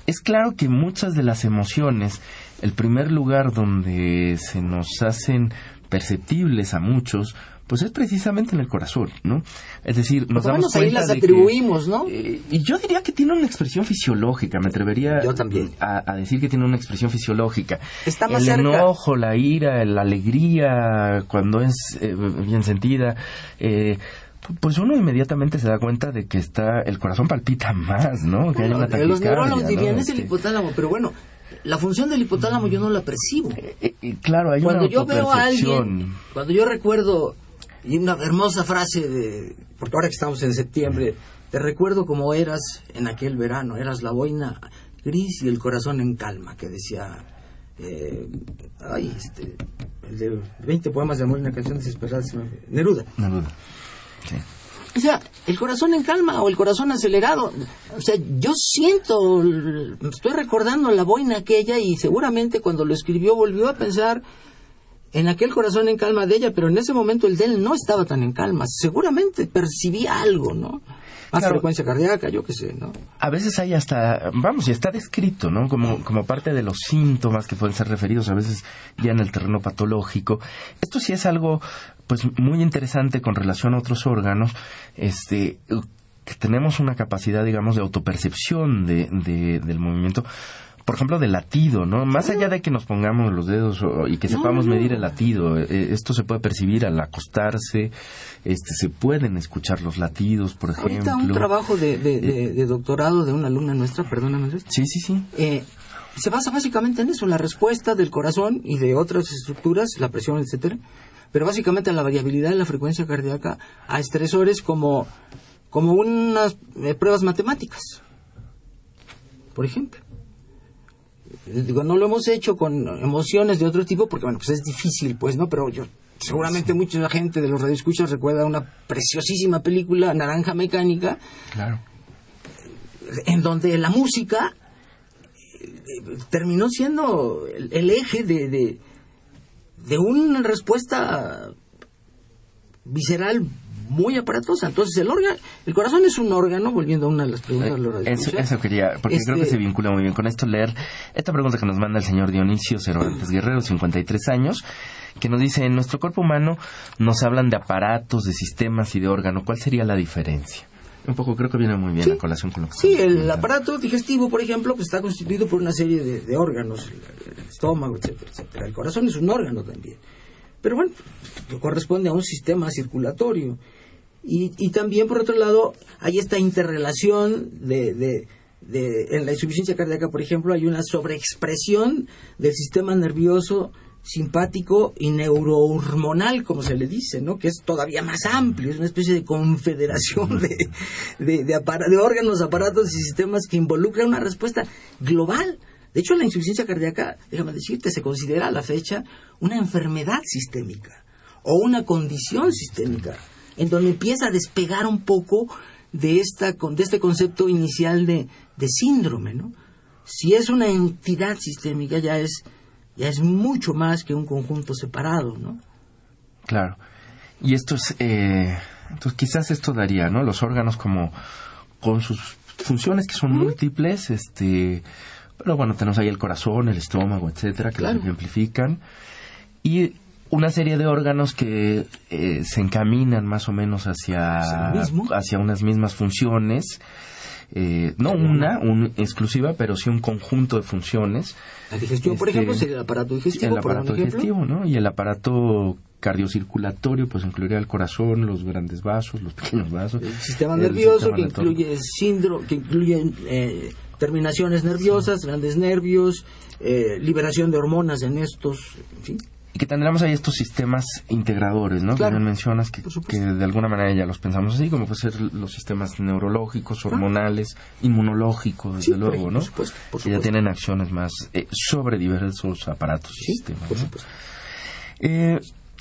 Es claro que muchas de las emociones, el primer lugar donde se nos hacen perceptibles a muchos, pues es precisamente en el corazón, ¿no? Es decir, nos damos cuenta ahí las atribuimos, ¿no? Eh, y yo diría que tiene una expresión fisiológica, me atrevería yo también. A, decir que tiene una expresión fisiológica. Está más el enojo, la ira, la alegría, cuando es eh, bien sentida, eh, pues uno inmediatamente se da cuenta de que está el corazón palpita más, ¿no? Que hay una Los dirían es el este hipotálamo, pero bueno, la función del hipotálamo yo no la percibo. claro, hay cuando una yo veo a alguien, cuando yo recuerdo y una hermosa frase de, porque ahora que estamos en septiembre, te recuerdo como eras en aquel verano, eras la boina gris y el corazón en calma, que decía, eh, ay, este, el de 20 poemas de amor y una canción desesperada, Neruda. Neruda, sí. O sea, el corazón en calma o el corazón acelerado. O sea, yo siento, estoy recordando la boina aquella y seguramente cuando lo escribió volvió a pensar en aquel corazón en calma de ella, pero en ese momento el de él no estaba tan en calma. Seguramente percibía algo, ¿no? Más frecuencia cardíaca, yo qué sé, ¿no? A veces hay hasta, vamos, y está descrito, ¿no? Como, como parte de los síntomas que pueden ser referidos a veces ya en el terreno patológico. Esto sí es algo, pues, muy interesante con relación a otros órganos, este, que tenemos una capacidad, digamos, de autopercepción de, de, del movimiento por ejemplo, del latido, ¿no? Más allá de que nos pongamos los dedos y que sepamos medir el latido, eh, eh, esto se puede percibir al acostarse, este, se pueden escuchar los latidos, por ejemplo. Ahorita un trabajo de, de, doctorado de una alumna nuestra, perdóname. Sí, sí, sí. Eh, se basa básicamente en eso, la respuesta del corazón y de otras estructuras, la presión, etcétera, pero básicamente en la variabilidad de la frecuencia cardíaca a estresores como, como unas pruebas matemáticas, por ejemplo. Digo, no lo hemos hecho con emociones de otro tipo porque, bueno, pues es difícil, pues, ¿no? Pero yo, seguramente mucha gente de los radioescuchas recuerda una preciosísima película, Naranja Mecánica. Claro. En donde la música eh, terminó siendo el, eje de, de, de una respuesta visceral muy aparatosa. Entonces, el órgano, el corazón es un órgano, volviendo a una de las preguntas de eso, eso, quería, porque creo que este se vincula muy bien con esto, leer esta pregunta que nos manda el señor Dionisio Cervantes Guerrero, 53 años, que nos dice, en nuestro cuerpo humano nos hablan de aparatos, de sistemas y de órgano. ¿Cuál sería la diferencia? Un poco creo que viene muy bien la colación con lo que Sí, el aparato digestivo, por ejemplo, pues está constituido por una serie de, de órganos, el estómago, etcétera, etcétera. El corazón es un órgano también. Pero bueno, corresponde a un sistema circulatorio. Y, y también, por otro lado, hay esta interrelación de, de, en la insuficiencia cardíaca, por ejemplo, hay una sobreexpresión del sistema nervioso simpático y neurohormonal, como se le dice, ¿no? Que es todavía más amplio, es una especie de confederación de, de, de, de órganos, aparatos y sistemas que involucra una respuesta global. De hecho, la insuficiencia cardíaca, déjame decirte, se considera a la fecha una enfermedad sistémica o una condición sistémica en donde empieza a despegar un poco de, esta, de este concepto inicial de, de síndrome, ¿no? Si es una entidad sistémica ya es, ya es mucho más que un conjunto separado, ¿no? Claro. Y esto es, eh, entonces quizás esto daría, ¿no? Los órganos como con sus funciones que son múltiples, este, pero bueno, tenemos ahí el corazón, el estómago, etcétera, que lo ejemplifican. Y una serie de órganos que eh, se encaminan más o menos hacia, hacia unas mismas funciones. Eh, no una un, exclusiva, pero sí un conjunto de funciones. La digestión, por ejemplo, este, sería el aparato digestivo. El aparato digestivo, ¿no? Y el aparato cardiocirculatorio, pues incluiría el corazón, los grandes vasos, los pequeños vasos. El sistema nervioso, que, incluye síndrome, que incluye eh, terminaciones nerviosas, grandes nervios, liberación de hormonas en estos, en fin que tendremos ahí estos sistemas integradores, ¿no? Que mencionas que, que, de alguna manera ya los pensamos así, como pueden ser los sistemas neurológicos, hormonales, inmunológicos, desde luego, ¿no? Que ya tienen acciones más eh, sobre diversos aparatos y sistemas. Por supuesto. Eh,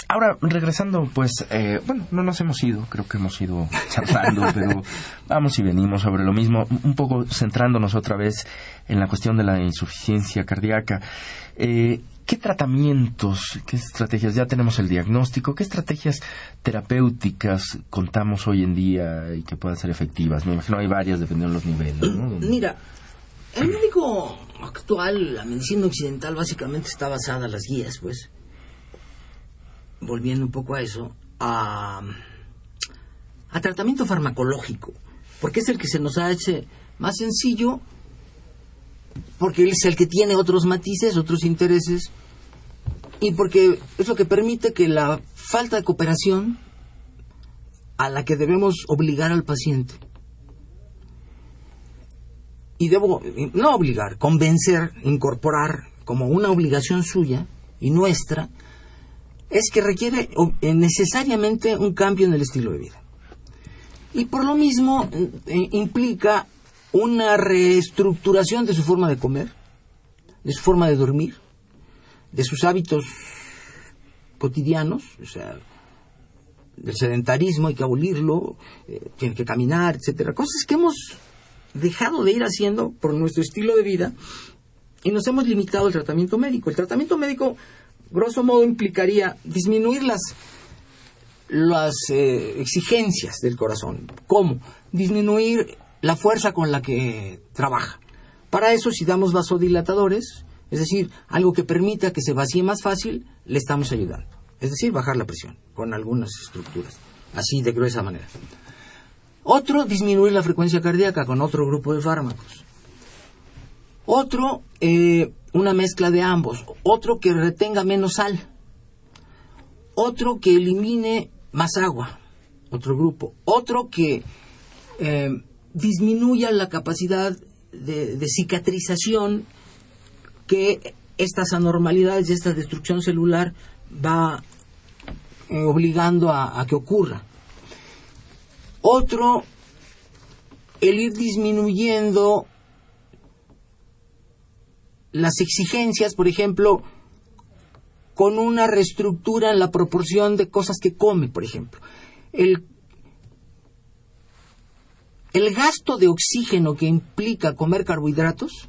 ahora, regresando, pues, eh, bueno, no nos hemos ido, creo que hemos ido charlando, pero vamos y venimos sobre lo mismo, un poco centrándonos otra vez en la cuestión de la insuficiencia cardíaca. Eh, ¿Qué tratamientos, qué estrategias, ya tenemos el diagnóstico, qué estrategias terapéuticas contamos hoy en día y que puedan ser efectivas? Me imagino hay varias dependiendo de los niveles. Mira, el médico actual, la medicina occidental básicamente está basada en las guías, pues, volviendo un poco a eso, a, a tratamiento farmacológico, porque es el que se nos ha hecho más sencillo porque él es el que tiene otros matices, otros intereses, y porque es lo que permite que la falta de cooperación a la que debemos obligar al paciente, y debo, no obligar, convencer, incorporar como una obligación suya y nuestra, es que requiere eh, necesariamente un cambio en el estilo de vida. Y por lo mismo eh, implica una reestructuración de su forma de comer, de su forma de dormir, de sus hábitos cotidianos, o sea, del sedentarismo hay que abolirlo, eh, tiene que caminar, etcétera, cosas que hemos dejado de ir haciendo por nuestro estilo de vida y nos hemos limitado al tratamiento médico. El tratamiento médico, grosso modo, implicaría disminuir las, las eh, exigencias del corazón. ¿Cómo? Disminuir la fuerza con la que trabaja. Para eso, si damos vasodilatadores, es decir, algo que permita que se vacíe más fácil, le estamos ayudando. Es decir, bajar la presión con algunas estructuras, así de gruesa manera. Otro, disminuir la frecuencia cardíaca con otro grupo de fármacos. Otro, eh, una mezcla de ambos. Otro que retenga menos sal. Otro que elimine más agua. Otro grupo. Otro que eh, disminuya la capacidad de, cicatrización que estas anormalidades y esta destrucción celular va eh, obligando a, que ocurra. Otro, el ir disminuyendo las exigencias, por ejemplo, con una reestructura en la proporción de cosas que come, por ejemplo. El el gasto de oxígeno que implica comer carbohidratos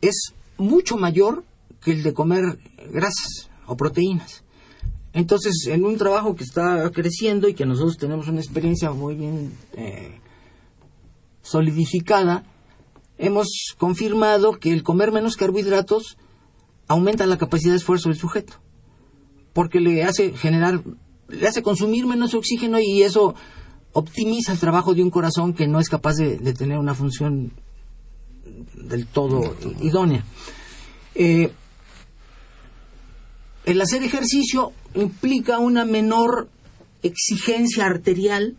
es mucho mayor que el de comer grasas o proteínas. Entonces, en un trabajo que está creciendo y que nosotros tenemos una experiencia muy bien eh, solidificada, hemos confirmado que el comer menos carbohidratos aumenta la capacidad de esfuerzo del sujeto, porque le hace generar, le hace consumir menos oxígeno y eso optimiza el trabajo de un corazón que no es capaz de, tener una función del todo idónea. Eh, el hacer ejercicio implica una menor exigencia arterial,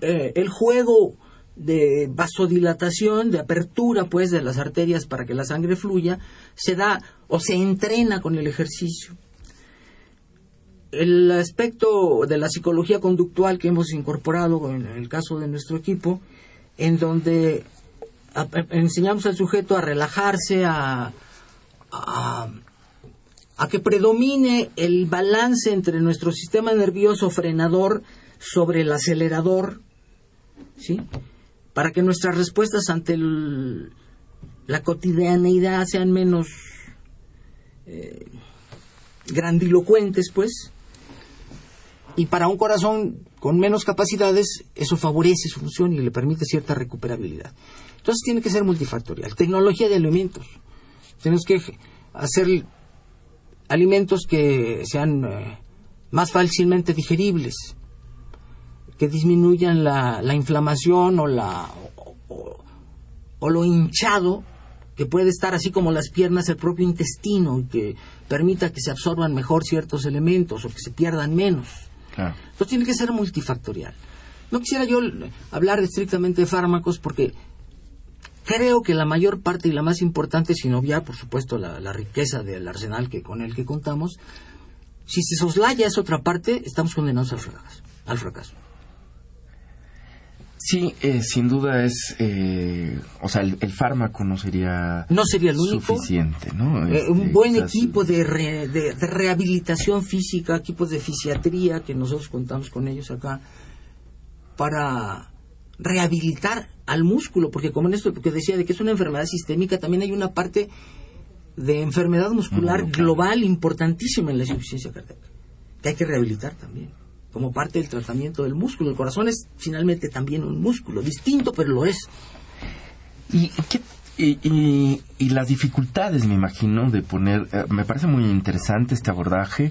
eh, el juego de vasodilatación, de apertura pues de las arterias para que la sangre fluya, se da o se entrena con el ejercicio el aspecto de la psicología conductual que hemos incorporado en el caso de nuestro equipo, en donde enseñamos al sujeto a relajarse, a, a, que predomine el balance entre nuestro sistema nervioso frenador sobre el acelerador, ¿sí? Para que nuestras respuestas ante la cotidianeidad sean menos eh, grandilocuentes, pues, y para un corazón con menos capacidades, eso favorece su función y le permite cierta recuperabilidad. Entonces tiene que ser multifactorial. Tecnología de alimentos. Tenemos que hacer alimentos que sean eh, más fácilmente digeribles, que disminuyan la, inflamación o, la, o, lo hinchado que puede estar así como las piernas, el propio intestino, y que permita que se absorban mejor ciertos elementos o que se pierdan menos. Entonces tiene que ser multifactorial. No quisiera yo hablar estrictamente de fármacos porque creo que la mayor parte y la más importante, sin obviar, por supuesto, la, riqueza del arsenal que, con el que contamos, si se soslaya esa otra parte, estamos condenados al fracaso. Al fracaso. Sí, eh, sin duda es, eh, o sea, el, fármaco no sería no sería el único. suficiente, ¿no? Eh, un este, buen equipo de, de, rehabilitación física, equipos de fisiatría que nosotros contamos con ellos acá para rehabilitar al músculo, porque como en esto que decía de que es una enfermedad sistémica, también hay una parte de enfermedad muscular global importantísima en la insuficiencia cardíaca, que hay que rehabilitar también, como parte del tratamiento del músculo. El corazón es finalmente también un músculo, distinto, pero lo es. ¿Y, y, y, las dificultades, me imagino, de poner, eh, me parece muy interesante este abordaje,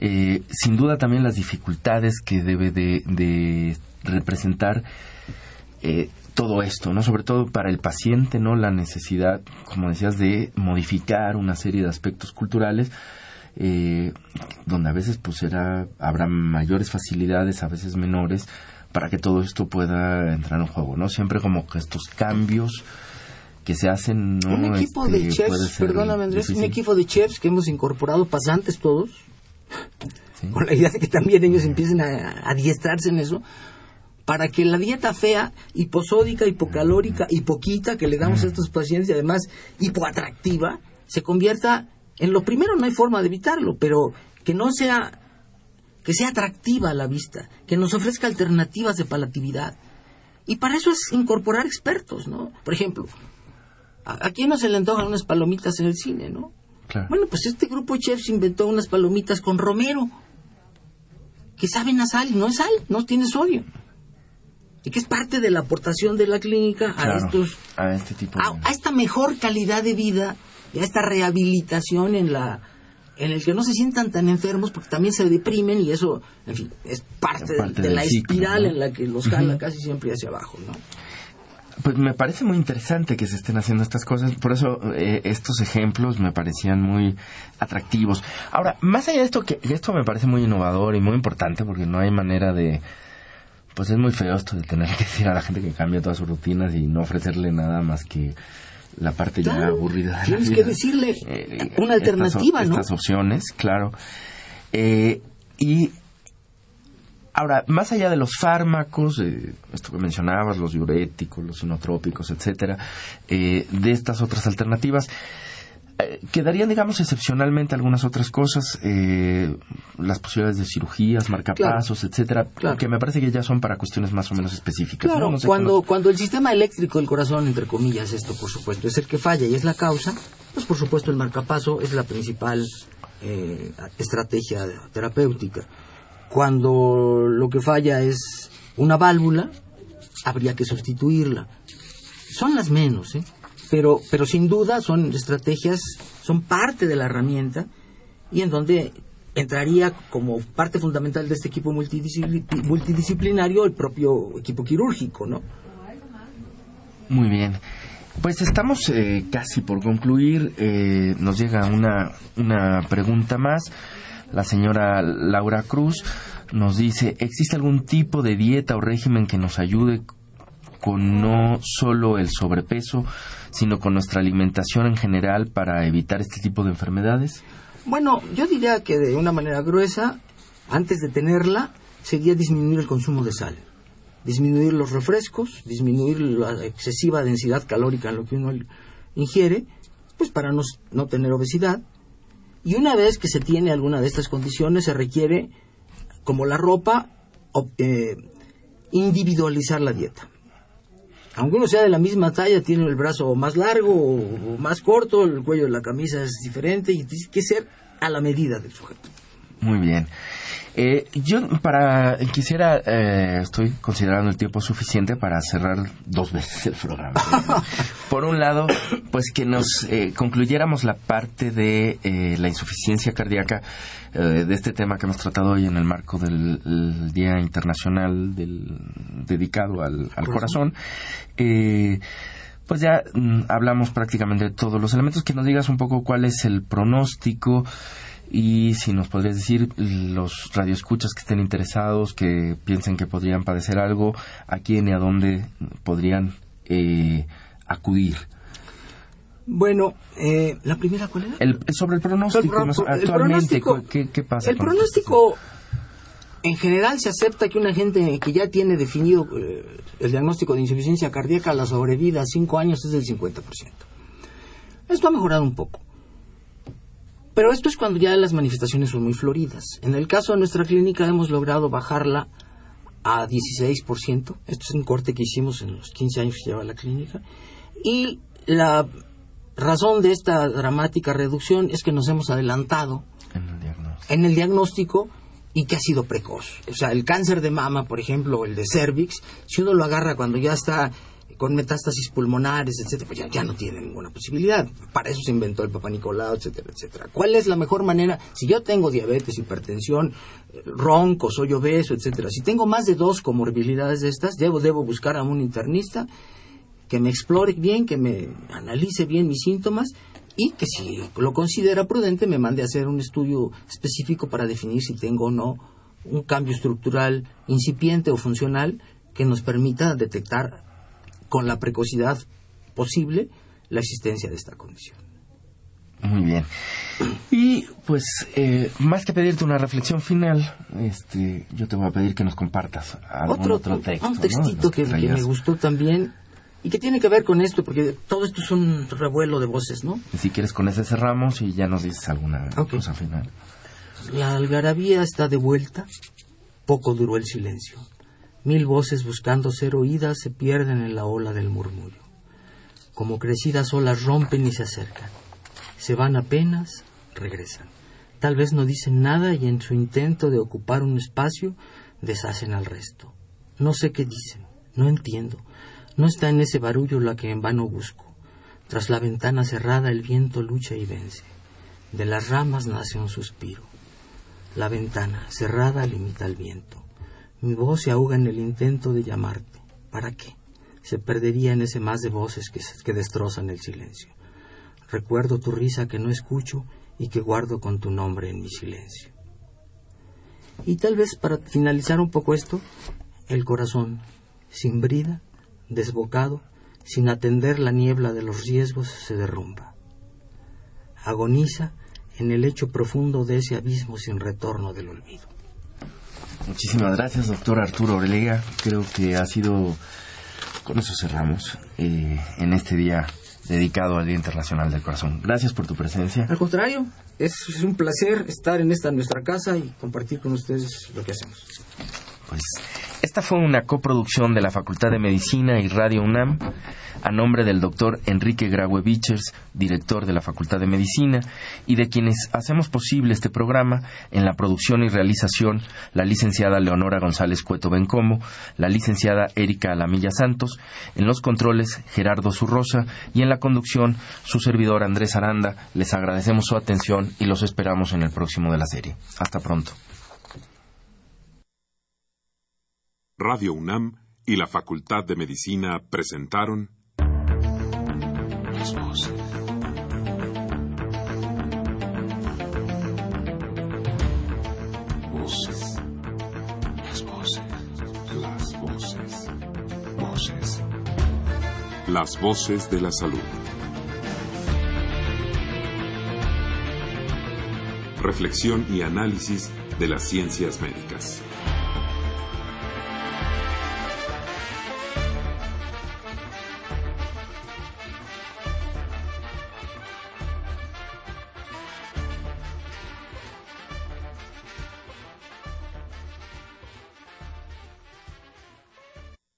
eh, sin duda también las dificultades que debe de, representar eh, todo esto, ¿no? Sobre todo para el paciente, ¿no? La necesidad, como decías, de modificar una serie de aspectos culturales, eh, donde a veces pues será, habrá mayores facilidades, a veces menores, para que todo esto pueda entrar en juego, ¿no? Siempre como que estos cambios que se hacen, ¿no? Un equipo de este, chefs, perdóname Andrés, un equipo de chefs que hemos incorporado pasantes todos, con la idea de que también ellos empiecen a adiestrarse en eso, para que la dieta fea, hiposódica, hipocalórica, hipoquita que le damos a estos pacientes y además hipoatractiva, se convierta en lo primero, no hay forma de evitarlo, pero que no sea, que sea atractiva a la vista, que nos ofrezca alternativas de palatividad. Y para eso es incorporar expertos, ¿no? Por ejemplo, ¿a, quién no se le antojan unas palomitas en el cine, no? Bueno, pues este grupo de chefs inventó unas palomitas con romero, que saben a sal no es sal, no tiene sodio y que es parte de la aportación de la clínica a estos a este tipo a, esta mejor calidad de vida y a esta rehabilitación en la en el que no se sientan tan enfermos porque también se deprimen y eso en fin es parte, de, la espiral en la que los jala casi siempre hacia abajo no pues me parece muy interesante que se estén haciendo estas cosas, por eso eh, estos ejemplos me parecían muy atractivos. Ahora, más allá de esto, que esto me parece muy innovador y muy importante porque no hay manera de, pues es muy feo esto de tener que decir a la gente que cambie todas sus rutinas y no ofrecerle nada más que la parte ya aburrida. tienes que decirle eh, una alternativa, estas, ¿no? Estas opciones, claro. Eh, y ahora, más allá de los fármacos, eh, esto que mencionabas, los diuréticos, los sinotrópicos, etcétera, de estas otras alternativas, eh, quedarían, digamos, excepcionalmente algunas otras cosas, eh, las posibilidades de cirugías, marcapasos, etcétera, que me parece que ya son para cuestiones más o menos específicas. Claro, cuando, cuando el sistema eléctrico del corazón, entre comillas, esto por supuesto, es el que falla y es la causa, pues por supuesto el marcapaso es la principal eh, estrategia terapéutica. Cuando lo que falla es una válvula, habría que sustituirla. Son las menos, ¿eh? Pero, pero sin duda son estrategias, son parte de la herramienta y en donde entraría como parte fundamental de este equipo multidisciplinario el propio equipo quirúrgico, ¿no? Muy bien. Pues estamos eh, casi por concluir. Eh, nos llega una, una pregunta más. La señora Laura Cruz nos dice, ¿existe algún tipo de dieta o régimen que nos ayude con no solo el sobrepeso, sino con nuestra alimentación en general para evitar este tipo de enfermedades? Bueno, yo diría que de una manera gruesa, antes de tenerla, sería disminuir el consumo de sal, disminuir los refrescos, disminuir la excesiva densidad calórica en lo que uno ingiere, pues para no, no tener obesidad. Y una vez que se tiene alguna de estas condiciones, se requiere, como la ropa, eh, individualizar la dieta aunque uno sea de la misma talla, tiene el brazo más largo o, más corto, el cuello de la camisa es diferente y tiene que ser a la medida del sujeto. Muy bien. Eh, yo para quisiera eh, estoy considerando el tiempo suficiente para cerrar dos veces el programa. Por un lado, pues que nos eh, concluyéramos la parte de la insuficiencia cardíaca de este tema que hemos tratado hoy en el marco del Día Internacional del, dedicado al, corazón. pues ya mm, hablamos prácticamente de todos los elementos. Que nos digas un poco cuál es el pronóstico y si nos podrías decir los radioescuchas que estén interesados, que piensen que podrían padecer algo, a quién y a dónde podrían eh, acudir. Bueno, eh, ¿la primera cuál era? El, sobre el pronóstico, actualmente, ¿qué, pasa? El pronóstico, en general, se acepta que una gente que ya tiene definido eh, el diagnóstico de insuficiencia cardíaca, la sobrevida a 5 años es del 50%. Esto ha mejorado un poco. Pero esto es cuando ya las manifestaciones son muy floridas. En el caso de nuestra clínica hemos logrado bajarla a 16%. Esto es un corte que hicimos en los 15 años que lleva la clínica. Y la razón de esta dramática reducción es que nos hemos adelantado en el diagnóstico, y que ha sido precoz. O sea, el cáncer de mama, por ejemplo, o el de cervix, si uno lo agarra cuando ya está con metástasis pulmonares, etcétera, pues ya, no tiene ninguna posibilidad. Para eso se inventó el Papa Nicolau, etcétera, etcétera. ¿Cuál es la mejor manera? Si yo tengo diabetes, hipertensión, ronco, soy obeso, etcétera, si tengo más de dos comorbilidades de estas, debo, debo buscar a un internista que me explore bien, que me analice bien mis síntomas y que si lo considera prudente me mande a hacer un estudio específico para definir si tengo o no un cambio estructural incipiente o funcional que nos permita detectar con la precocidad posible la existencia de esta condición. Muy bien. Y pues, eh, más que pedirte una reflexión final, este, yo te voy a pedir que nos compartas algún otro, texto. Un textito que, me gustó también y que tiene que ver con esto, porque todo esto es un revuelo de voces, ¿no? Si quieres, con ese cerramos y ya nos dices alguna cosa final. La algarabía está de vuelta, poco duró el silencio. Mil voces buscando ser oídas se pierden en la ola del murmullo. Como crecidas olas rompen y se acercan. Se van apenas, regresan. Tal vez no dicen nada y en su intento de ocupar un espacio deshacen al resto. No sé qué dicen, no entiendo. No está en ese barullo la que en vano busco. Tras la ventana cerrada el viento lucha y vence. De las ramas nace un suspiro. La ventana cerrada limita el viento. Mi voz se ahoga en el intento de llamarte. ¿Para qué? Se perdería en ese más de voces que, que destrozan el silencio. Recuerdo tu risa que no escucho y que guardo con tu nombre en mi silencio. Y tal vez para finalizar un poco esto, el corazón, sin brida, desbocado, sin atender la niebla de los riesgos, se derrumba. Agoniza en el hecho profundo de ese abismo sin retorno del olvido. Muchísimas gracias, doctor Arturo Orlega. Creo que ha sido, con eso cerramos, eh, en este día dedicado al Día Internacional del Corazón. Gracias por tu presencia. Al contrario, es, es un placer estar en esta nuestra casa y compartir con ustedes lo que hacemos. Pues esta fue una coproducción de la Facultad de Medicina y Radio UNAM a nombre del doctor Enrique Graue Bichers, director de la Facultad de Medicina, y de quienes hacemos posible este programa en la producción y realización la licenciada Leonora González Cueto Bencomo, la licenciada Erika Alamilla Santos, en los controles Gerardo Zurrosa y en la conducción su servidor Andrés Aranda. Les agradecemos su atención y los esperamos en el próximo de la serie. Hasta pronto. Radio UNAM y la Facultad de Medicina presentaron Voces. Las voces. Las voces. Voces. Las voces de la salud. Reflexión y análisis de las ciencias médicas.